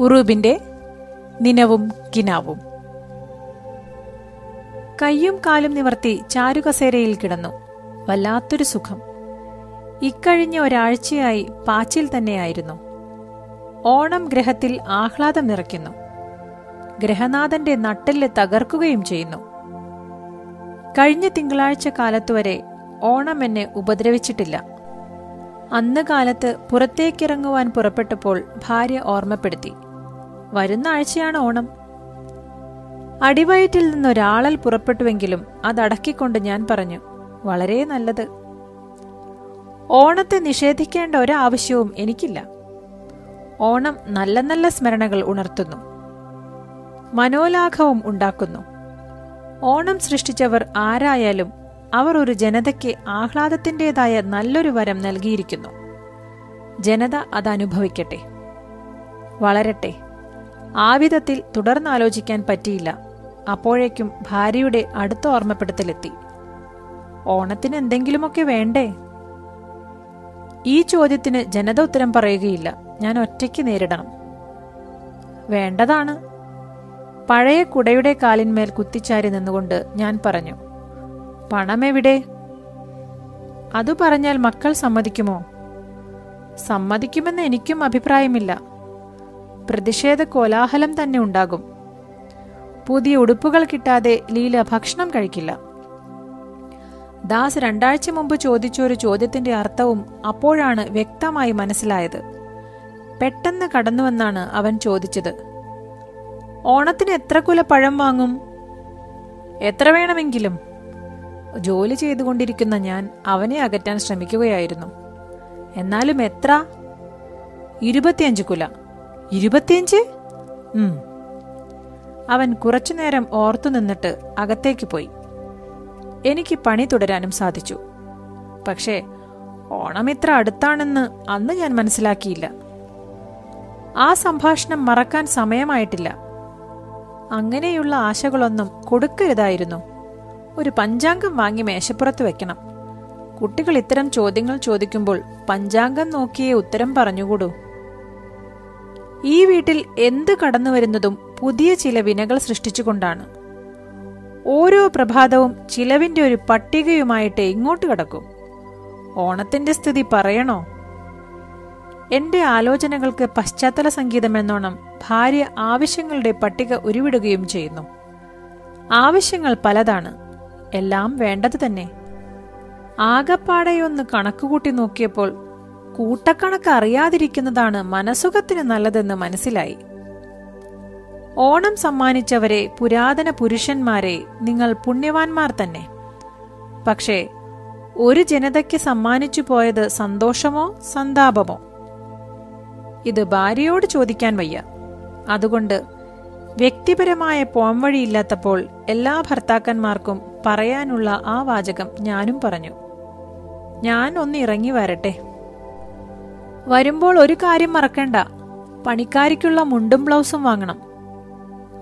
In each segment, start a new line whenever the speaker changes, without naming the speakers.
ഉറൂബിന്റെ നിനവും കിനാവും. കയ്യും കാലും നിവർത്തി ചാരുകസേരയിൽ കിടന്നു. വല്ലാത്തൊരു സുഖം. ഇക്കഴിഞ്ഞ ഒരാഴ്ചയായി പാച്ചിൽ തന്നെയായിരുന്നു. ഓണം ഗ്രഹത്തിൽ ആഹ്ലാദം നിറയ്ക്കുന്നു. ഗ്രഹനാഥന്റെ നട്ടെല്ല് തകർക്കുകയും ചെയ്യുന്നു. കഴിഞ്ഞ തിങ്കളാഴ്ച കാലത്തുവരെ ഓണം എന്നെ ഉപദ്രവിച്ചിട്ടില്ല. അന്ന് കാലത്ത് പുറത്തേക്കിറങ്ങുവാൻ പുറപ്പെട്ടപ്പോൾ ഭാര്യ ഓർമ്മപ്പെടുത്തി. വരുന്ന ആഴ്ചയാണ് ഓണം. അടിവയറ്റിൽ നിന്നൊരാളൽ പുറപ്പെട്ടുവെങ്കിലും അതടക്കിക്കൊണ്ട് ഞാൻ പറഞ്ഞു വളരെ നല്ലത്. ഓണത്തെ നിഷേധിക്കേണ്ട ഒരാവശ്യവും എനിക്കില്ല. ഓണം നല്ല നല്ല സ്മരണകൾ ഉണർത്തുന്നു. മനോലാഘവം ഉണ്ടാക്കുന്നു. ഓണം സൃഷ്ടിച്ചവർ ആരായാലും അവർ ഒരു ജനതയ്ക്ക് ആഹ്ലാദത്തിന്റെതായ നല്ലൊരു വരം നൽകിയിരിക്കുന്നു. ജനത അത് അനുഭവിക്കട്ടെ വളരട്ടെ. ആ വിധത്തിൽ തുടർന്നാലോചിക്കാൻ പറ്റിയില്ല. അപ്പോഴേക്കും ഭാര്യയുടെ അടുത്ത ഓർമ്മപ്പെടുത്തലെത്തി. ഓണത്തിന് എന്തെങ്കിലുമൊക്കെ വേണ്ടേ? ഈ ചോദ്യത്തിന് ജനത ഉത്തരം പറയുകയില്ല. ഞാൻ ഒറ്റയ്ക്ക് നേരിടണം. വേണ്ടതാണ്. പഴയ കുടയുടെ കാലിന്മേൽ കുത്തിച്ചാരി നിന്നുകൊണ്ട് ഞാൻ പറഞ്ഞു പണമെവിടെ? അതു പറഞ്ഞാൽ മക്കൾ സമ്മതിക്കുമോ? സമ്മതിക്കുമെന്ന് എനിക്കും അഭിപ്രായമില്ല. പ്രതിഷേധ കോലാഹലം തന്നെ ഉണ്ടാകും. പുതിയ ഉടുപ്പുകൾ കിട്ടാതെ ലീല ഭക്ഷണം കഴിക്കില്ല. ദാസ് രണ്ടാഴ്ച മുമ്പ് ചോദിച്ച ഒരു ചോദ്യത്തിന്റെ അർത്ഥവും അപ്പോഴാണ് വ്യക്തമായി മനസ്സിലായത്. പെട്ടെന്ന് കടന്നുവെന്നാണ് അവൻ ചോദിച്ചത്. ഓണത്തിന് എത്ര കുല പഴം വാങ്ങും? എത്ര വേണമെങ്കിലും? ജോലി ചെയ്തുകൊണ്ടിരിക്കുന്ന ഞാൻ അവനെ അകറ്റാൻ ശ്രമിക്കുകയായിരുന്നു. എന്നാലും എത്ര? ഇരുപത്തിയഞ്ച് കുല. ഇരുപത്തിയഞ്ച്? അവൻ കുറച്ചുനേരം ഓർത്തു നിന്നിട്ട് അകത്തേക്ക് പോയി. എനിക്ക് പണി തുടരാനും സാധിച്ചു. പക്ഷേ ഓണം ഇത്ര അടുത്താണെന്ന് അന്ന് ഞാൻ മനസ്സിലാക്കിയില്ല. ആ സംഭാഷണം മറക്കാൻ സമയമായിട്ടില്ല. അങ്ങനെയുള്ള ആശകളൊന്നും കൊടുക്കരുതായിരുന്നു. ഒരു പഞ്ചാംഗം വാങ്ങി മേശപ്പുറത്ത് വെക്കണം. കുട്ടികൾ ഇത്തരം ചോദ്യങ്ങൾ ചോദിക്കുമ്പോൾ പഞ്ചാംഗം നോക്കിയേ ഉത്തരം പറഞ്ഞുകൂടൂ. ഈ വീട്ടിൽ എന്ത് കടന്നു വരുന്നതും പുതിയ ചില വിനകൾ സൃഷ്ടിച്ചുകൊണ്ടാണ്. ഓരോ പ്രഭാതവും ചിലവിന്റെ ഒരു പട്ടികയുമായിട്ട് ഇങ്ങോട്ട് കടക്കും. ഓണത്തിന്റെ സ്ഥിതി പറയണോ? എന്റെ ആലോചനകൾക്ക് പശ്ചാത്തല സംഗീതമെന്നോണം ഭാര്യ ആവശ്യങ്ങളുടെ പട്ടിക ഉരുവിടുകയും ചെയ്യുന്നു. ആവശ്യങ്ങൾ പലതാണ്. എല്ലാം വേണ്ടത് തന്നെ. ആകപ്പാടെയൊന്ന് കണക്കുകൂട്ടി നോക്കിയപ്പോൾ കൂട്ടക്കണക്ക് അറിയാതിരിക്കുന്നതാണ് മനസുഖത്തിന് നല്ലതെന്ന് മനസ്സിലായി. ഓണം സമ്മാനിച്ചവരെ പുരാതന പുരുഷന്മാരെ നിങ്ങൾ പുണ്യവാന്മാർ തന്നെ. പക്ഷേ ഒരു ജനതയ്ക്ക് സമ്മാനിച്ചു പോയത് സന്തോഷമോ സന്താപമോ? ഇത് ഭാര്യയോട് ചോദിക്കാൻ വയ്യ. അതുകൊണ്ട് വ്യക്തിപരമായ പോംവഴിയില്ലാത്തപ്പോൾ എല്ലാ ഭർത്താക്കന്മാർക്കും പറയാനുള്ള ആ വാചകം ഞാനും പറഞ്ഞു. ഞാൻ ഒന്ന് ഇറങ്ങി വരട്ടെ. വരുമ്പോൾ ഒരു കാര്യം മറക്കണ്ട. പണിക്കാരിക്കുള്ള മുണ്ടും ബ്ലൗസും വാങ്ങണം.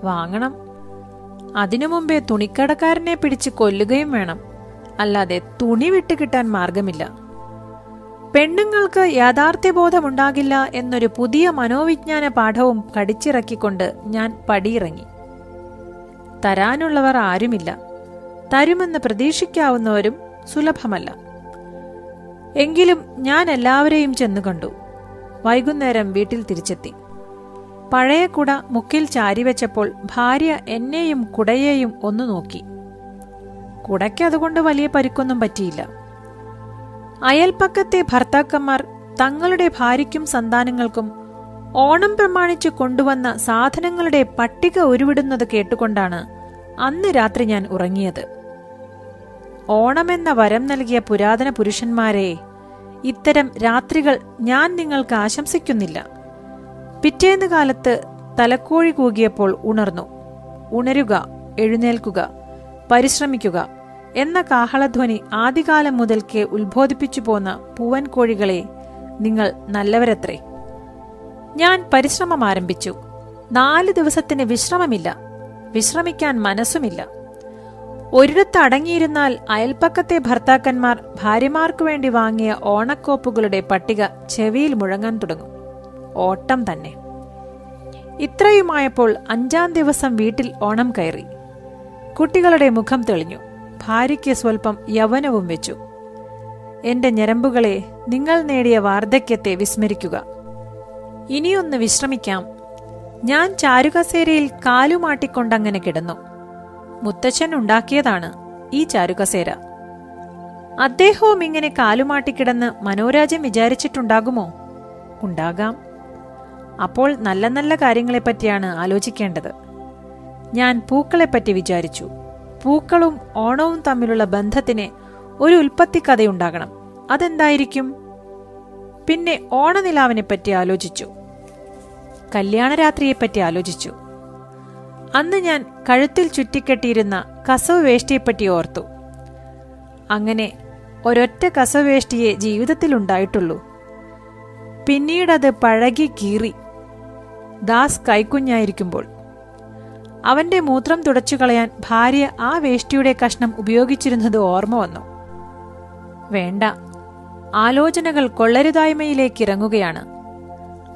വാങ്ങണം. അതിനു മുമ്പേ തുണിക്കടക്കാരനെ പിടിച്ച് കൊല്ലുകയും വേണം. അല്ലാതെ തുണി വിട്ട് കിട്ടാൻ മാർഗമില്ല. പെണ്ണുങ്ങൾക്ക് യാഥാർത്ഥ്യബോധമുണ്ടാകില്ല എന്നൊരു പുതിയ മനോവിജ്ഞാന പാഠവും കടിച്ചിറക്കിക്കൊണ്ട് ഞാൻ പടിയിറങ്ങി. തരാനുള്ളവർ ആരുമില്ല. തരുമെന്ന് പ്രതീക്ഷിക്കാവുന്നവരും സുലഭമല്ല. എങ്കിലും ഞാൻ എല്ലാവരെയും ചെന്നു കണ്ടു. വൈകുന്നേരം വീട്ടിൽ തിരിച്ചെത്തി. പഴയ കുട മുക്കിൽ ചാരിവെച്ചപ്പോൾ ഭാര്യ എന്നെയും കുടയെയും ഒന്നു നോക്കി. കുടയ്ക്ക് അതുകൊണ്ട് വലിയ പരിക്കൊന്നും പറ്റിയില്ല. അയൽപ്പക്കത്തെ ഭർത്താക്കന്മാർ തങ്ങളുടെ ഭാര്യയ്ക്കും സന്താനങ്ങൾക്കും ഓണം പ്രമാണിച്ച് കൊണ്ടുവന്ന സാധനങ്ങളുടെ പട്ടിക ഉരുവിടുന്നത് കേട്ടുകൊണ്ടാണ് അന്ന് രാത്രി ഞാൻ ഉറങ്ങിയത്. ഓണമെന്ന വരം നൽകിയ പുരാതന പുരുഷന്മാരെ ഇത്തരം രാത്രികൾ ഞാൻ നിങ്ങൾക്ക് ആശംസിക്കുന്നില്ല. പിറ്റേന്ന് കാലത്ത് തലക്കോഴി കൂകിയപ്പോൾ ഉണർന്നു. ഉണരുക എഴുന്നേൽക്കുക പരിശ്രമിക്കുക എന്ന കാഹളധ്വനി ആദ്യകാലം മുതൽക്കേ ഉത്ബോധിപ്പിച്ചു പോന്ന പൂവൻ കോഴികളെ നിങ്ങൾ നല്ലവരത്രേ. ഞാൻ പരിശ്രമം ആരംഭിച്ചു. നാല് ദിവസത്തിന് വിശ്രമമില്ല. വിശ്രമിക്കാൻ മനസ്സുമില്ല. ഒരിടത്ത് അടങ്ങിയിരുന്നാൽ അയൽപ്പക്കത്തെ ഭർത്താക്കന്മാർ ഭാര്യമാർക്കു വേണ്ടി വാങ്ങിയ ഓണക്കോപ്പുകളുടെ പട്ടിക ചെവിയിൽ മുഴങ്ങാൻ തുടങ്ങും. ഓട്ടം തന്നെ. ഇത്രയുമായപ്പോൾ അഞ്ചാം ദിവസം വീട്ടിൽ ഓണം കയറി. കുട്ടികളുടെ മുഖം തെളിഞ്ഞു. ഭാര്യയ്ക്ക് സ്വൽപ്പം യവനവും വെച്ചു. എന്റെ ഞരമ്പുകളെ നിങ്ങൾ നേടിയ വാർദ്ധക്യത്തെ വിസ്മരിക്കുക. ഇനിയൊന്ന് വിശ്രമിക്കാം. ഞാൻ ചാരുകസേരയിൽ കാലുമാട്ടിക്കൊണ്ടങ്ങനെ കിടന്നു. മുത്തച്ഛൻ ഉണ്ടാക്കിയതാണ് ഈ ചാരുകസേര. അദ്ദേഹവും ഇങ്ങനെ കാലുമാട്ടിക്കിടന്ന് മനോരാജ്യം വിചാരിച്ചിട്ടുണ്ടാകുമോ? ഉണ്ടാകാം. അപ്പോൾ നല്ല നല്ല കാര്യങ്ങളെപ്പറ്റിയാണ് ആലോചിക്കേണ്ടത്. ഞാൻ പൂക്കളെപ്പറ്റി വിചാരിച്ചു. പൂക്കളും ഓണവും തമ്മിലുള്ള ബന്ധത്തിന് ഒരു ഉൽപ്പത്തി കഥയുണ്ടാകണം അതെന്തായിരിക്കും? പിന്നെ ഓണനിലാവിനെപ്പറ്റി ആലോചിച്ചു. കല്യാണരാത്രിയെപ്പറ്റി ആലോചിച്ചു. അന്ന് ഞാൻ കഴുത്തിൽ ചുറ്റിക്കെട്ടിയിരുന്ന കസവ് വേഷ്ടിയെപ്പറ്റി ഓർത്തു. അങ്ങനെ ഒരൊറ്റ കസവ് വേഷ്ടിയെ ജീവിതത്തിൽ ജീവിതത്തിലുണ്ടായിട്ടുള്ളൂ. പിന്നീടത് പഴകി കീറി. ദാസ് കൈക്കുഞ്ഞായിരിക്കുമ്പോൾ. അവന്റെ മൂത്രം തുടച്ചു കളയാൻ ഭാര്യ ആ വേഷ്ടിയുടെ കഷ്ണം ഉപയോഗിച്ചിരുന്നത് ഓർമ്മ വന്നു. വേണ്ട. ആലോചനകൾ കൊള്ളരുതായ്മയിലേക്ക് ഇറങ്ങുകയാണ്.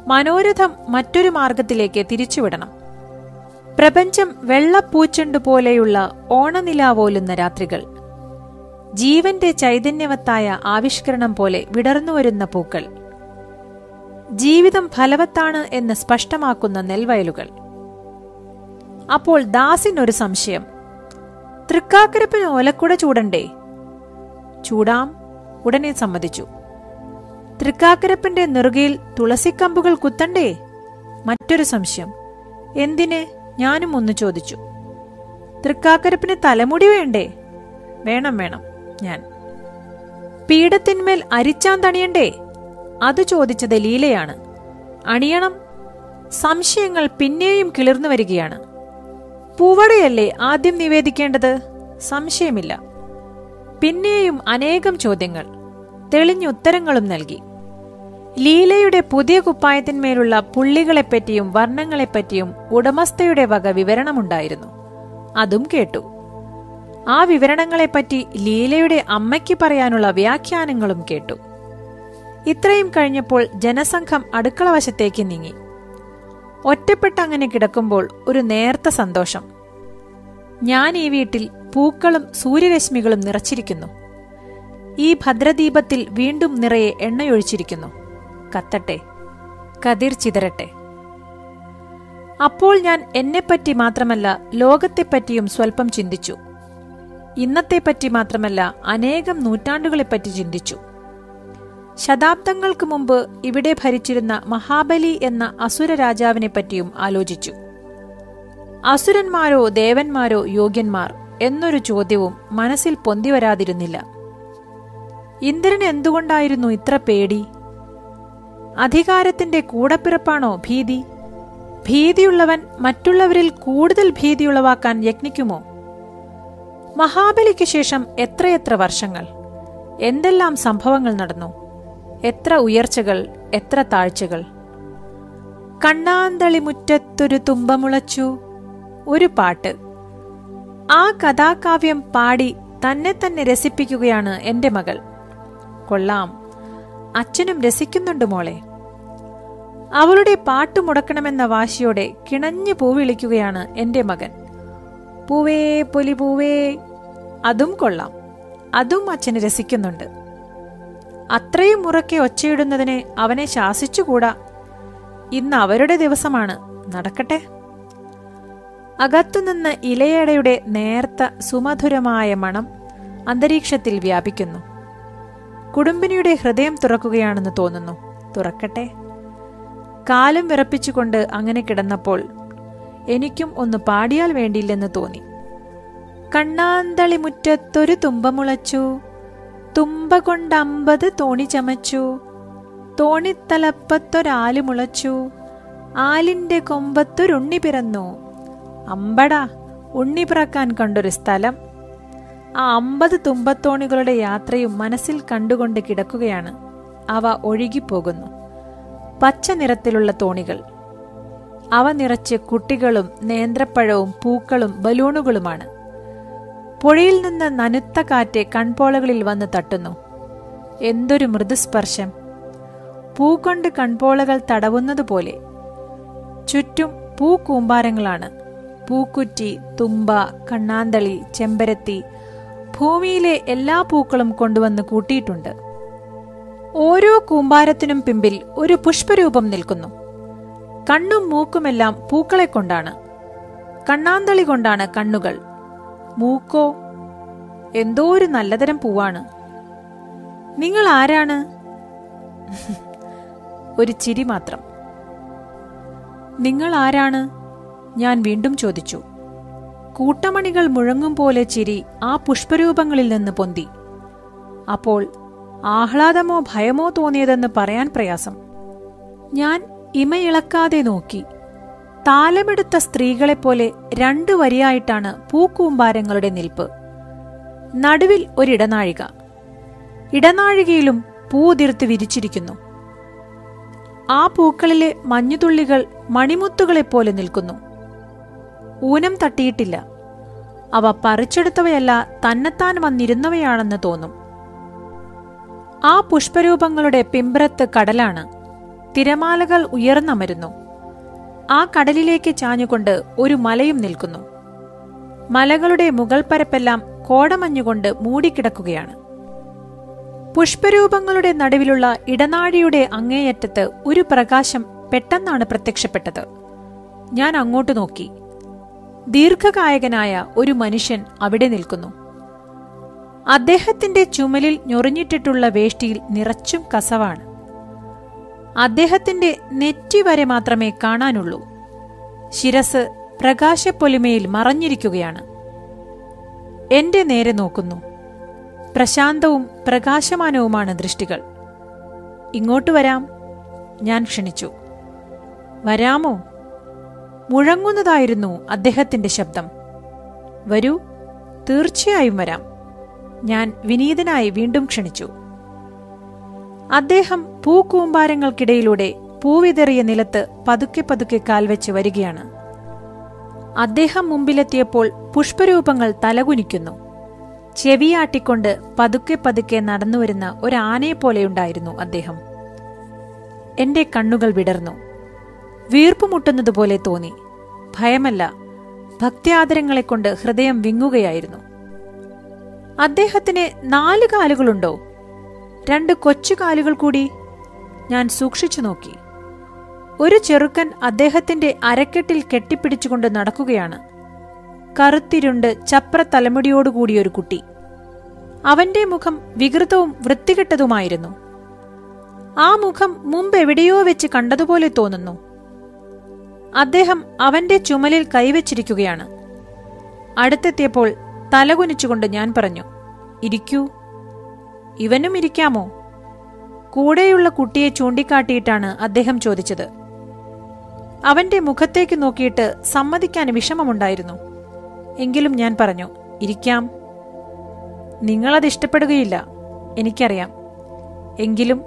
മനോരഥം മറ്റൊരു മാർഗത്തിലേക്ക് തിരിച്ചുവിടണം. പ്രപഞ്ചം വെള്ളപ്പൂച്ചെണ്ടു പോലെയുള്ള ഓണനിലാവോലുന്ന രാത്രികൾ. ജീവന്റെ ചൈതന്യവത്തായ ആവിഷ്കരണം പോലെ വിടർന്നുവരുന്ന പൂക്കൾ. ജീവിതം ഫലവത്താണ് എന്ന് സ്പഷ്ടമാക്കുന്ന നെൽവയലുകൾ. അപ്പോൾ ദാസിനൊരു സംശയം. തൃക്കാക്കരപ്പിന് ഓലക്കുട ചൂടണ്ടേ? ചൂടാം ഉടനെ സമ്മതിച്ചു. തൃക്കാക്കരപ്പിന്റെ നെറുകയിൽ തുളസിക്കമ്പുകൾ കുത്തണ്ടേ? മറ്റൊരു സംശയം. എന്തിന്? ഞാനും ഒന്ന് ചോദിച്ചു. തൃക്കാക്കരപ്പിന് തലമുടി വേണ്ടേ? വേണം വേണം ഞാൻ. പീഠത്തിന്മേൽ അരിച്ചാൻ തണിയണ്ടേ? അത് ചോദിച്ചത് ലീലയാണ്. അണിയണം. സംശയങ്ങൾ പിന്നെയും കിളിർന്നു വരികയാണ്. പൂവടയല്ലേ ആദ്യം നിവേദിക്കേണ്ടത്? സംശയമില്ല. പിന്നെയും അനേകം ചോദ്യങ്ങൾ. തെളിഞ്ഞുത്തരങ്ങളും നൽകി. ലീലയുടെ പുതിയ കുപ്പായത്തിന്മേലുള്ള പുള്ളികളെപ്പറ്റിയും വർണങ്ങളെപ്പറ്റിയും ഉടമസ്ഥയുടെ വക വിവരണമുണ്ടായിരുന്നു. അതും കേട്ടു. ആ വിവരണങ്ങളെപ്പറ്റി ലീലയുടെ അമ്മയ്ക്ക് പറയാനുള്ള വ്യാഖ്യാനങ്ങളും കേട്ടു. ഇത്രയും കഴിഞ്ഞപ്പോൾ ജനസംഘം അടുക്കള വശത്തേക്ക് നീങ്ങി. ഒറ്റപ്പെട്ടങ്ങനെ കിടക്കുമ്പോൾ ഒരു നേർത്ത സന്തോഷം. ഞാൻ ഈ വീട്ടിൽ പൂക്കളും സൂര്യരശ്മികളും നിറച്ചിരിക്കുന്നു. ഈ ഭദ്രദീപത്തിൽ വീണ്ടും നിറയെ എണ്ണയൊഴിച്ചിരിക്കുന്നു. കത്തട്ടെ. കതിർ ചിതറട്ടെ. അപ്പോൾ ഞാൻ എന്നെപ്പറ്റി മാത്രമല്ല ലോകത്തെപ്പറ്റിയും സ്വൽപ്പം ചിന്തിച്ചു. ഇന്നത്തെപ്പറ്റി മാത്രമല്ല അനേകം നൂറ്റാണ്ടുകളെപ്പറ്റി ചിന്തിച്ചു. ശതാബ്ദങ്ങൾക്ക് മുമ്പ് ഇവിടെ ഭരിച്ചിരുന്ന മഹാബലി എന്ന അസുര രാജാവിനെ പറ്റിയും ആലോചിച്ചു. അസുരന്മാരോ ദേവന്മാരോ യോഗ്യന്മാർ എന്നൊരു ചോദ്യവും മനസ്സിൽ പൊന്തിവരാതിരുന്നില്ല ഇന്ദ്രൻ എന്തുകൊണ്ടായിരുന്നു ഇത്ര പേടി? അധികാരത്തിന്റെ കൂടപ്പിറപ്പാണോ ഭീതി? ഭീതിയുള്ളവൻ മറ്റുള്ളവരിൽ കൂടുതൽ ഭീതിയുളവാക്കാൻ യത്നിക്കുമോ മഹാബലിക്ക് ശേഷം എത്രയെത്ര വർഷങ്ങൾ? എന്തെല്ലാം സംഭവങ്ങൾ നടന്നു? എത്ര ഉയർച്ചകൾ എത്ര താഴ്ചകൾ? കണ്ണാന്തളി മുറ്റത്തൊരു തുമ്പമുളച്ചു ഒരു പാട്ട്. ആ കഥാകാവ്യം പാടി തന്നെ തന്നെ രസിപ്പിക്കുകയാണ് എന്റെ മകൾ. കൊള്ളാം. അച്ഛനും രസിക്കുന്നുണ്ട് മോളെ. അവളുടെ പാട്ട് മുടക്കണമെന്ന വാശിയോടെ കിണഞ്ഞു പൂവിളിക്കുകയാണ് എന്റെ മകൻ. പൂവേ പൊലി പൂവേ. അതും കൊള്ളാം. അതും അച്ഛന് രസിക്കുന്നുണ്ട്. അത്രയും മുറക്കെ ഒച്ചയിടുന്നതിന് അവനെ ശാസിച്ചുകൂടാ? ഇന്ന് അവരുടെ ദിവസമാണ്. നടക്കട്ടെ. അകത്തുനിന്ന് ഇലയടയുടെ നേർത്ത സുമധുരമായ മണം അന്തരീക്ഷത്തിൽ വ്യാപിക്കുന്നു. കുടുംബിനിയുടെ ഹൃദയം തുറക്കുകയാണെന്ന് തോന്നുന്നു. തുറക്കട്ടെ. കാലം വിറപ്പിച്ചുകൊണ്ട് അങ്ങനെ കിടന്നപ്പോൾ എനിക്കും ഒന്ന് പാടിയാൽ വേണ്ടിയില്ലെന്ന് തോന്നി. കണ്ണാന്തളി മുറ്റത്തൊരു തുമ്പമുളച്ചു തുമ്പ കൊണ്ടമ്പത് തോണി ചമച്ചു. തോണിത്തലപ്പത്തൊരാൽ മുളച്ചു. ആലിന്റെ കൊമ്പത്തൊരുണ്ണി പിറന്നു. അമ്പടാ ഉണ്ണി പിറക്കാൻ കണ്ടൊരു സ്ഥലം. ആ അമ്പത് തുമ്പത്തോണികളുടെ യാത്രയും മനസ്സിൽ കണ്ടുകൊണ്ട് കിടക്കുകയാണ്. അവ ഒഴുകിപ്പോകുന്നു. പച്ച നിറത്തിലുള്ള തോണികൾ. അവ നിറച്ച് കുട്ടികളും നേന്ത്രപ്പഴവും പൂക്കളും ബലൂണുകളുമാണ്. പുഴയിൽ നിന്ന് നനുത്ത കാറ്റ് കൺപോളകളിൽ വന്ന് തട്ടുന്നു. എന്തൊരു മൃദുസ്പർശം. പൂക്കൊണ്ട് കൺപോളകൾ തടവുന്നതുപോലെ. ചുറ്റും പൂക്കൂമ്പാരങ്ങളാണ് പൂക്കുറ്റി തുമ്പ കണ്ണാന്തളി ചെമ്പരത്തി ഭൂമിയിലെ എല്ലാ പൂക്കളും കൊണ്ടുവന്ന് കൂട്ടിയിട്ടുണ്ട്. ഓരോ കൂമ്പാരത്തിനും പിമ്പിൽ ഒരു പുഷ്പരൂപം നിൽക്കുന്നു. കണ്ണും മൂക്കുമെല്ലാം പൂക്കളെ കൊണ്ടാണ്. കണ്ണാന്തളി കൊണ്ടാണ് കണ്ണുകൾ. മൂക്കോ? എന്തോ ഒരു നല്ലതരം പൂവാണ്. നിങ്ങൾ ആരാണ്? ഒരു ചിരി മാത്രം. നിങ്ങൾ ആരാണ്? ഞാൻ വീണ്ടും ചോദിച്ചു. കൂട്ടമണികൾ മുഴങ്ങും പോലെ ചിരി ആ പുഷ്പരൂപങ്ങളിൽ നിന്ന് പൊന്തി. അപ്പോൾ ആഹ്ലാദമോ ഭയമോ തോന്നിയതെന്ന് പറയാൻ പ്രയാസം. ഞാൻ ഇമയിളക്കാതെ നോക്കി. താലമെടുത്ത സ്ത്രീകളെപ്പോലെ രണ്ടു വരിയായിട്ടാണ് പൂക്കൂമ്പാരങ്ങളുടെ നിൽപ്പ്. നടുവിൽ ഒരിടനാഴിക. ഇടനാഴികയിലും പൂതിർത്ത് വിരിച്ചിരിക്കുന്നു. ആ പൂക്കളിലെ മഞ്ഞുതുള്ളികൾ മണിമുത്തുകളെപ്പോലെ നിൽക്കുന്നു. ഊനം തട്ടിയിട്ടില്ല. അവ പറിച്ചെടുത്തവയല്ല തന്നെത്താൻ വന്നിരുന്നവയാണെന്ന് തോന്നും. ആ പുഷ്പരൂപങ്ങളുടെ പിമ്പ്രത്ത് കടലാണ്. തിരമാലകൾ ഉയർന്നമരുന്നു. ആ കടലിലേക്ക് ചാഞ്ഞുകൊണ്ട് ഒരു മലയും നിൽക്കുന്നു. മലകളുടെ മുകൾ പരപ്പെല്ലാം കോടമഞ്ഞുകൊണ്ട് മൂടിക്കിടക്കുകയാണ്. പുഷ്പരൂപങ്ങളുടെ നടുവിലുള്ള ഇടനാഴിയുടെ അങ്ങേയറ്റത്ത് ഒരു പ്രകാശം പെട്ടെന്നാണ് പ്രത്യക്ഷപ്പെട്ടത്. ഞാൻ അങ്ങോട്ട് നോക്കി. ദീർഘകായകനായ ഒരു മനുഷ്യൻ അവിടെ നിൽക്കുന്നു. അദ്ദേഹത്തിന്റെ ചുമലിൽ ഞൊറിഞ്ഞിട്ടിട്ടുള്ള വേഷ്ടിയിൽ നിറച്ചും കസവാണ്. അദ്ദേഹത്തിന്റെ നെറ്റി വരെ മാത്രമേ കാണാനുള്ളൂ. ശിരസ് പ്രകാശപ്പൊലിമയിൽ മറഞ്ഞിരിക്കുകയാണ്. എന്റെ നേരെ നോക്കുന്നു. പ്രശാന്തവും പ്രകാശമാനവുമാണ് ദൃഷ്ടികൾ. ഇങ്ങോട്ട് വരാം. ഞാൻ ക്ഷണിച്ചു. വരാമോ? മുഴങ്ങുന്നതായിരുന്നു അദ്ദേഹത്തിന്റെ ശബ്ദം. വരൂ തീർച്ചയായും വരാം. ഞാൻ വിനീതനായി വീണ്ടും ക്ഷണിച്ചു. അദ്ദേഹം പൂക്കൂമ്പാരങ്ങൾക്കിടയിലൂടെ പൂവിതെറിയ നിലത്ത് പതുക്കെ പതുക്കെ കാൽവെച്ച് വരികയാണ്. അദ്ദേഹം മുമ്പിലെത്തിയപ്പോൾ പുഷ്പരൂപങ്ങൾ തലകുനിക്കുന്നു. ചെവിയാട്ടിക്കൊണ്ട് പതുക്കെ പതുക്കെ നടന്നുവരുന്ന ഒരു ആനയെപ്പോലെയുണ്ടായിരുന്നു അദ്ദേഹം. എന്റെ കണ്ണുകൾ വിടർന്നു. വീർപ്പുമുട്ടുന്നതുപോലെ തോന്നി. ഭയമല്ല ഭക്ത്യാദരങ്ങളെക്കൊണ്ട് ഹൃദയം വിങ്ങുകയായിരുന്നു. അദ്ദേഹത്തിന് നാല് കാലുകളുണ്ടോ? രണ്ട് കൊച്ചു കാലുകൾ കൂടി ഞാൻ സൂക്ഷിച്ചു നോക്കി. ഒരു ചെറുക്കൻ അദ്ദേഹത്തിന്റെ അരക്കെട്ടിൽ കെട്ടിപ്പിടിച്ചുകൊണ്ട് നടക്കുകയാണ്. കറുത്തിരുണ്ട് ചപ്ര തലമുടിയോടുകൂടിയൊരു കുട്ടി. അവന്റെ മുഖം വികൃതവും വൃത്തികെട്ടതുമായിരുന്നു. ആ മുഖം മുമ്പെവിടെയോ വെച്ച് കണ്ടതുപോലെ തോന്നുന്നു. അദ്ദേഹം അവന്റെ ചുമലിൽ കൈവച്ചിരിക്കുകയാണ്. അടുത്തെത്തിയപ്പോൾ തലകുനിച്ചുകൊണ്ട് ഞാൻ പറഞ്ഞു ഇരിക്കൂ. ഇവനും ഇരിക്കാമോ? കൂടെയുള്ള കുട്ടിയെ ചൂണ്ടിക്കാട്ടിയിട്ടാണ് അദ്ദേഹം ചോദിച്ചത്. അവന്റെ മുഖത്തേക്ക് നോക്കിയിട്ട് സമ്മതിക്കാൻ വിഷമമുണ്ടായിരുന്നു. എങ്കിലും ഞാൻ പറഞ്ഞു ഇരിക്കാം. നിങ്ങളത് ഇഷ്ടപ്പെടുകയില്ല എനിക്കറിയാം. എങ്കിലും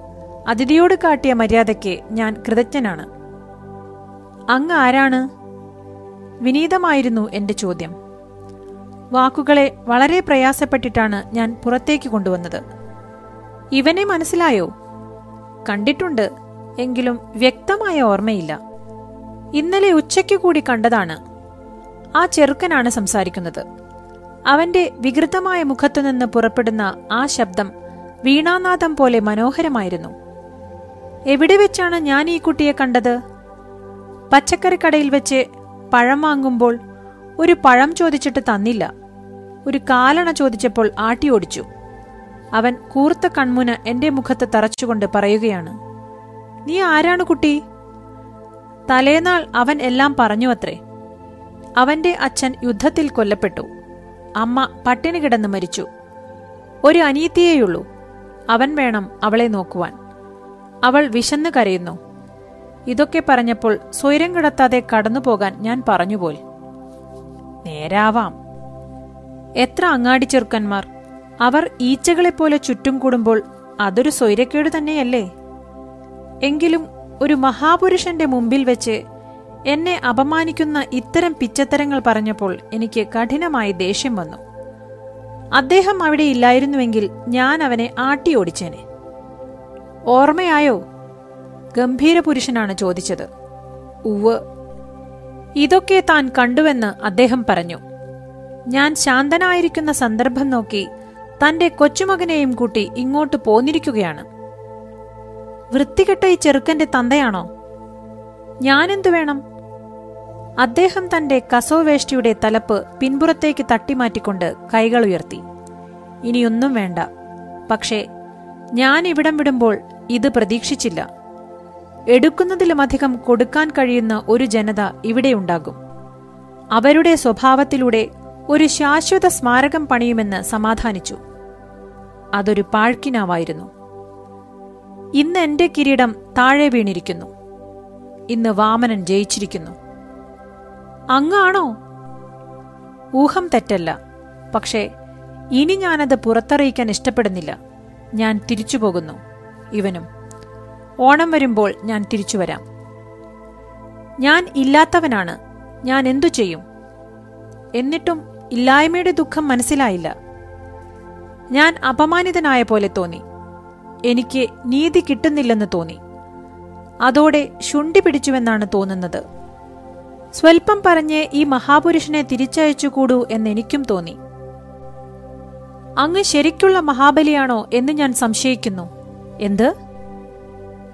അതിഥിയോട് കാട്ടിയ മര്യാദയ്ക്ക് ഞാൻ കൃതജ്ഞനാണ്. അങ്ങ് ആരാണ്? വിനീതമായിരുന്നു എന്റെ ചോദ്യം. വാക്കുകളെ വളരെ പ്രയാസപ്പെട്ടിട്ടാണ് ഞാൻ പുറത്തേക്ക് കൊണ്ടുവന്നത്. ഇവനെ മനസ്സിലായോ? കണ്ടിട്ടുണ്ട് എങ്കിലും വ്യക്തമായ ഓർമ്മയില്ല. ഇന്നലെ ഉച്ചയ്ക്ക് കൂടി കണ്ടതാണ്. ആ ചെറുക്കനാണ് സംസാരിക്കുന്നത്. അവന്റെ വികൃതമായ മുഖത്തുനിന്ന് പുറപ്പെടുന്ന ആ ശബ്ദം വീണാനാഥം പോലെ മനോഹരമായിരുന്നു. എവിടെ വെച്ചാണ് ഞാൻ ഈ കുട്ടിയെ കണ്ടത്? പച്ചക്കറിക്കടയിൽ വെച്ച് പഴം വാങ്ങുമ്പോൾ ഒരു പഴം ചോദിച്ചിട്ട് തന്നില്ല. ഒരു കാലണ ചോദിച്ചപ്പോൾ ആട്ടി ഓടിച്ചു. അവൻ കൂർത്ത കൺമുന എന്റെ മുഖത്ത് തറച്ചുകൊണ്ട് പറയുകയാണ് നീ ആരാണ് കുട്ടി? തലേനാൾ അവൻ എല്ലാം പറഞ്ഞു അത്രേ അവന്റെ അച്ഛൻ യുദ്ധത്തിൽ കൊല്ലപ്പെട്ടു. അമ്മ പട്ടിണി കിടന്ന് മരിച്ചു. ഒരു അനീതിയേയുള്ളൂ. അവൻ വേണം അവളെ നോക്കുവാൻ. അവൾ വിശന്ന് കരയുന്നു. ഇതൊക്കെ പറഞ്ഞപ്പോൾ സ്വൈരം കിടത്താതെ കടന്നുപോകാൻ ഞാൻ പറഞ്ഞുപോൽ നേരാവാം. എത്ര അങ്ങാടി ചെറുക്കന്മാർ. അവർ ഈച്ചകളെപ്പോലെ ചുറ്റും കൂടുമ്പോൾ അതൊരു സ്വൈരക്കേട് തന്നെയല്ലേ? എങ്കിലും ഒരു മഹാപുരുഷന്റെ മുമ്പിൽ വെച്ച് എന്നെ അപമാനിക്കുന്ന ഇത്തരം പിച്ചത്തരങ്ങൾ പറഞ്ഞപ്പോൾ എനിക്ക് കഠിനമായി ദേഷ്യം വന്നു. അദ്ദേഹം അവിടെ ഇല്ലായിരുന്നുവെങ്കിൽ ഞാൻ അവനെ ആട്ടിയോടിച്ചേനെ. ഓർമ്മയായോ? ഗംഭീര പുരുഷനാണ് ചോദിച്ചത്. ഉവ് ഇതൊക്കെ താൻ കണ്ടുവെന്ന് അദ്ദേഹം പറഞ്ഞു. ഞാൻ ശാന്തനായിരിക്കുന്ന സന്ദർഭം നോക്കി തന്റെ കൊച്ചുമകനെയും കൂട്ടി ഇങ്ങോട്ട് പോന്നിരിക്കുകയാണ്. വൃത്തികെട്ട ഈ ചെറുക്കന്റെ തന്തയാണോ? ഞാനെന്തു വേണം? അദ്ദേഹം തന്റെ കസോവേഷ്ടിയുടെ തലപ്പ് പിൻപുറത്തേക്ക് തട്ടിമാറ്റിക്കൊണ്ട് കൈകൾ ഉയർത്തി. ഇനിയൊന്നും വേണ്ട. പക്ഷേ ഞാൻ ഇവിടം വിടുമ്പോൾ ഇത് പ്രതീക്ഷിച്ചില്ല. എടുക്കുന്നതിലുമധികം കൊടുക്കാൻ കഴിയുന്ന ഒരു ജനത ഇവിടെയുണ്ടാകും അവരുടെ സ്വഭാവത്തിലൂടെ ഒരു ശാശ്വത സ്മാരകം പണിയുമെന്ന് സമാധാനിച്ചു. അതൊരു പാഴ്ക്കിനാവായിരുന്നു. ഇന്ന് എന്റെ കിരീടം താഴെ വീണിരിക്കുന്നു. ഇന്ന് വാമനൻ ജയിച്ചിരിക്കുന്നു. അങ്ങാണോ? ഊഹം തെറ്റല്ല. പക്ഷേ ഇനി ഞാനത് പുറത്തറിയിക്കാൻ ഇഷ്ടപ്പെടുന്നില്ല. ഞാൻ തിരിച്ചുപോകുന്നു. ഇവനും ഓണം വരുമ്പോൾ ഞാൻ തിരിച്ചു വരാം. ഞാൻ ഇല്ലാത്തവനാണ്. ഞാൻ എന്തു ചെയ്യും? എന്നിട്ടും ഇല്ലായ്മയുടെ ദുഃഖം മനസ്സിലായില്ല. ഞാൻ അപമാനിതനായ പോലെ തോന്നി. എനിക്ക് നീതി കിട്ടുന്നില്ലെന്ന് തോന്നി. അതോടെ ശുണ്ടി പിടിച്ചുവെന്നാണ് തോന്നുന്നത്. സ്വൽപ്പം പറഞ്ഞ് ഈ മഹാപുരുഷനെ തിരിച്ചയച്ചുകൂടൂ എന്നെനിക്കും തോന്നി. അങ്ങ് ശരിക്കുള്ള മഹാബലിയാണോ എന്ന് ഞാൻ സംശയിക്കുന്നു. എന്ത്?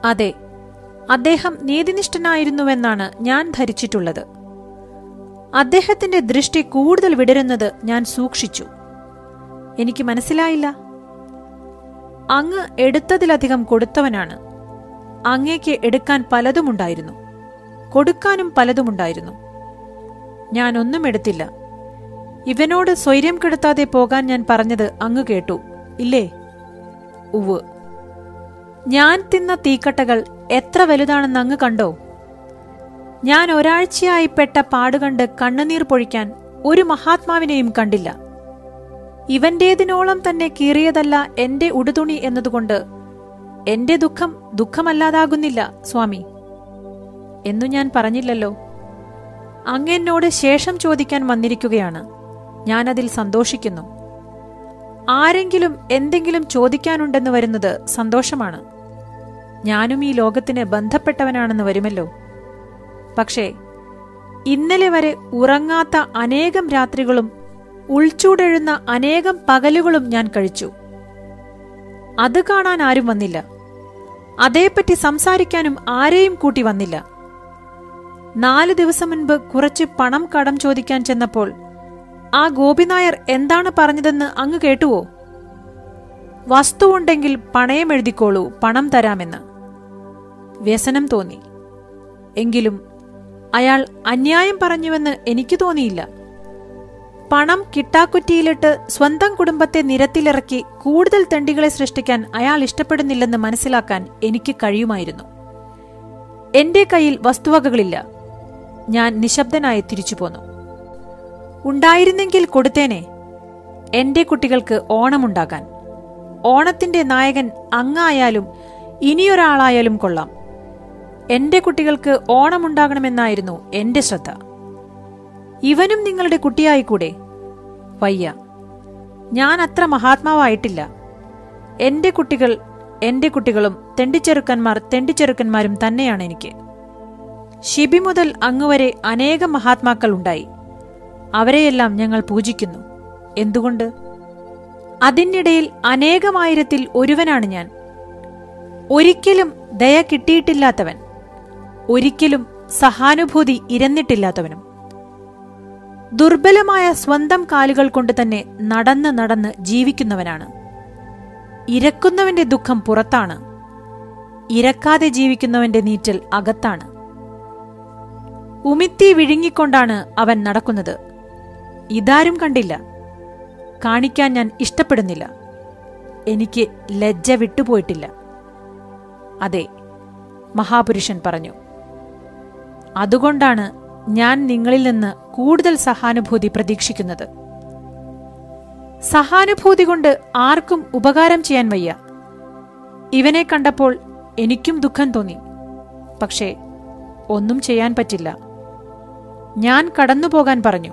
അതെ അദ്ദേഹം നീതിനിഷ്ഠനായിരുന്നുവെന്നാണ് ഞാൻ ധരിച്ചിട്ടുള്ളത്. അദ്ദേഹത്തിന്റെ ദൃഷ്ടി കൂടുതൽ വിടരുന്നത് ഞാൻ സൂക്ഷിച്ചു. എനിക്ക് മനസ്സിലായില്ല. അങ്ങ് എടുത്തതിലധികം കൊടുത്തവനാണ്. അങ്ങേക്ക് എടുക്കാൻ പലതുമുണ്ടായിരുന്നു. കൊടുക്കാനും പലതുമുണ്ടായിരുന്നു. ഞാൻ ഒന്നും എടുത്തില്ല. ഇവനോട് സ്വൈര്യം കെടുത്താതെ പോകാൻ ഞാൻ പറഞ്ഞത് അങ്ങ് കേട്ടു. ഇല്ലേ? ഉവ് ഞാൻ തിന്ന തീക്കട്ടകൾ എത്ര വലുതാണെന്ന് അങ്ങ് കണ്ടോ? ഞാൻ ഒരാഴ്ചയായി പെട്ട പാടുകണ്ട് കണ്ണുനീർ പൊഴിക്കാൻ ഒരു മഹാത്മാവിനെയും കണ്ടില്ല. ഇവന്റേതിനോളം തന്നെ കീറിയതല്ല എന്റെ ഉടുതുണി എന്നതുകൊണ്ട് എന്റെ ദുഃഖം ദുഃഖമല്ലാതാകുന്നില്ല സ്വാമി. എന്നു ഞാൻ പറഞ്ഞില്ലല്ലോ. അങ്ങെന്നോട് ശേഷം ചോദിക്കാൻ വന്നിരിക്കുകയാണ്. ഞാനതിൽ സന്തോഷിക്കുന്നു. ആരെങ്കിലും എന്തെങ്കിലും ചോദിക്കാനുണ്ടെന്ന് വരുന്നത് സന്തോഷമാണ്. ഞാനും ഈ ലോകത്തിന് ബന്ധപ്പെട്ടവനാണെന്ന് വരുമല്ലോ. പക്ഷേ ഇന്നലെ വരെ ഉറങ്ങാത്ത അനേകം രാത്രികളും ഉൾച്ചൂടെഴുന്ന അനേകം പകലുകളും ഞാൻ കഴിച്ചു. അത് കാണാൻ ആരും വന്നില്ല. അതേപ്പറ്റി സംസാരിക്കാനും ആരെയും കൂട്ടി വന്നില്ല. നാല് ദിവസം മുൻപ് കുറച്ച് പണം കടം ചോദിക്കാൻ ചെന്നപ്പോൾ ആ ഗോപിനായർ എന്താണ് പറഞ്ഞതെന്ന് അങ്ങ് കേട്ടുവോ? വസ്തുവുണ്ടെങ്കിൽ പണയം എഴുതിക്കോളൂ പണം തരാമെന്ന്. വ്യസനം തോന്നി. എങ്കിലും അയാൾ അന്യായം പറഞ്ഞുവെന്ന് എനിക്ക് തോന്നിയില്ല. പണം കിട്ടാക്കുറ്റിയിലിട്ട് സ്വന്തം കുടുംബത്തെ നിരത്തിലിറക്കി കൂടുതൽ തെണ്ടികളെ സൃഷ്ടിക്കാൻ അയാൾ ഇഷ്ടപ്പെടുന്നില്ലെന്ന് മനസ്സിലാക്കാൻ എനിക്ക് കഴിയുമായിരുന്നു. എന്റെ കയ്യിൽ വസ്തുവകകളില്ല. ഞാൻ നിശബ്ദനായി തിരിച്ചു പോന്നു. ഉണ്ടായിരുന്നെങ്കിൽ കൊടുത്തേനെ. എന്റെ കുട്ടികൾക്ക് ഓണമുണ്ടാകാൻ. ഓണത്തിന്റെ നായകൻ അങ്ങായാലും ഇനിയൊരാളായാലും കൊള്ളാം. എന്റെ കുട്ടികൾക്ക് ഓണമുണ്ടാകണമെന്നായിരുന്നു എന്റെ ശ്രദ്ധ. ഇവനും നിങ്ങളുടെ കുട്ടിയായിക്കൂടെ? വയ്യ. ഞാൻ അത്ര മഹാത്മാവായിട്ടില്ല. എന്റെ കുട്ടികൾ എന്റെ കുട്ടികളും തെണ്ടിച്ചെറുക്കന്മാർ തെണ്ടിച്ചെറുക്കന്മാരും തന്നെയാണ് എനിക്ക്. ശിബി മുതൽ അങ്ങുവരെ അനേകം മഹാത്മാക്കൾ ഉണ്ടായി. അവരെയെല്ലാം ഞങ്ങൾ പൂജിക്കുന്നു. എന്തുകൊണ്ട്? അതിനിടയിൽ അനേകമായിരത്തിൽ ഒരുവനാണ് ഞാൻ. ഒരിക്കലും ദയ കിട്ടിയിട്ടില്ലാത്തവൻ. ഒരിക്കലും സഹാനുഭൂതി ഇരന്നിട്ടില്ലാത്തവനും. ദുർബലമായ സ്വന്തം കാലുകൾ കൊണ്ട് തന്നെ നടന്ന് നടന്ന് ജീവിക്കുന്നവനാണ്. ഇരക്കുന്നവന്റെ ദുഃഖം പുറത്താണ്. ഇരക്കാതെ ജീവിക്കുന്നവന്റെ നീറ്റൽ അകത്താണ്. ഉമിത്തി വിഴുങ്ങിക്കൊണ്ടാണ് അവൻ നടക്കുന്നത്. ഇതാരും കണ്ടില്ല. കാണിക്കാൻ ഞാൻ ഇഷ്ടപ്പെടുന്നില്ല. എനിക്ക് ലജ്ജ വിട്ടുപോയിട്ടില്ല. അതെ മഹാപുരുഷൻ പറഞ്ഞു. അതുകൊണ്ടാണ് ഞാൻ നിങ്ങളിൽ നിന്ന് കൂടുതൽ സഹാനുഭൂതി പ്രതീക്ഷിക്കുന്നത്. സഹാനുഭൂതി കൊണ്ട് ആർക്കും ഉപകാരം ചെയ്യാൻ വയ്യ. ഇവനെ കണ്ടപ്പോൾ എനിക്കും ദുഃഖം തോന്നി. പക്ഷേ ഒന്നും ചെയ്യാൻ പറ്റില്ല. ഞാൻ കടന്നുപോകാൻ പറഞ്ഞു.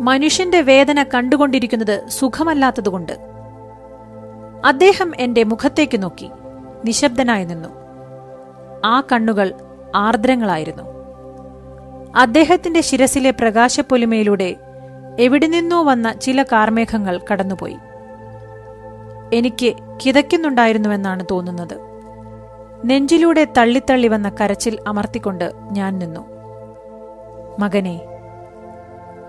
മനുഷ്യന്റെ വേദന കണ്ടുകൊണ്ടിരിക്കുന്നത് സുഖമല്ലാത്തതുകൊണ്ട്. അദ്ദേഹം എന്റെ മുഖത്തേക്ക് നോക്കി. നിശബ്ദനായി നിന്നു. ആ കണ്ണുകൾ ആർദ്രങ്ങളായിരുന്നു. അദ്ദേഹത്തിന്റെ ശിരസിലെ പ്രകാശപ്പൊലിമയിലൂടെ എവിടെ നിന്നോ വന്ന ചില കാർമേഘങ്ങൾ കടന്നുപോയി. എനിക്ക് കിതയ്ക്കുന്നുണ്ടായിരുന്നുവെന്നാണ് തോന്നുന്നത്. നെഞ്ചിലൂടെ തള്ളിത്തള്ളി വന്ന കരച്ചിൽ അമർത്തിക്കൊണ്ട് ഞാൻ നിന്നു. മകനെ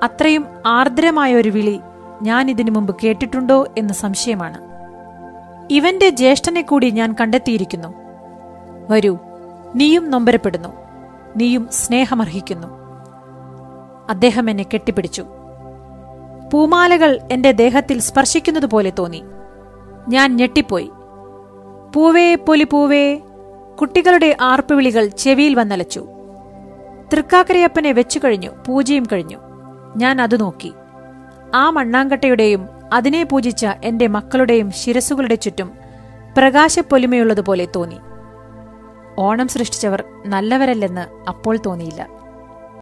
അത്രയും ആർദ്രമായ ഒരു വിളി ഞാൻ ഇതിനു മുമ്പ് കേട്ടിട്ടുണ്ടോ എന്ന് സംശയമാണ്. ഇവന്റെ ജ്യേഷ്ഠനെ കൂടി ഞാൻ കണ്ടെത്തിയിരിക്കുന്നു. വരൂ. നീയും നൊമ്പരപ്പെടുന്നു. നീയും സ്നേഹമർഹിക്കുന്നു. അദ്ദേഹം എന്നെ കെട്ടിപ്പിടിച്ചു. പൂമാലകൾ എന്റെ ദേഹത്തിൽ സ്പർശിക്കുന്നതുപോലെ തോന്നി. ഞാൻ ഞെട്ടിപ്പോയി. പൂവേ പൊലി പൂവേ കുട്ടികളുടെ ആർപ്പുവിളികൾ ചെവിയിൽ വന്നലച്ചു. തൃക്കാക്കരയപ്പനെ വെച്ചു കഴിഞ്ഞു പൂജയും കഴിഞ്ഞു. ഞാൻ അത് നോക്കി. ആ മണ്ണാങ്കട്ടയുടെയും അതിനെ പൂജിച്ച എന്റെ മക്കളുടെയും ശിരസുകളുടെ ചുറ്റും പ്രകാശപ്പൊലിമയുള്ളതുപോലെ തോന്നി. ഓണം സൃഷ്ടിച്ചവർ നല്ലവരല്ലെന്ന് അപ്പോൾ തോന്നിയില്ല